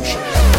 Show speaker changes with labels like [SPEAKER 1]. [SPEAKER 1] Revolution.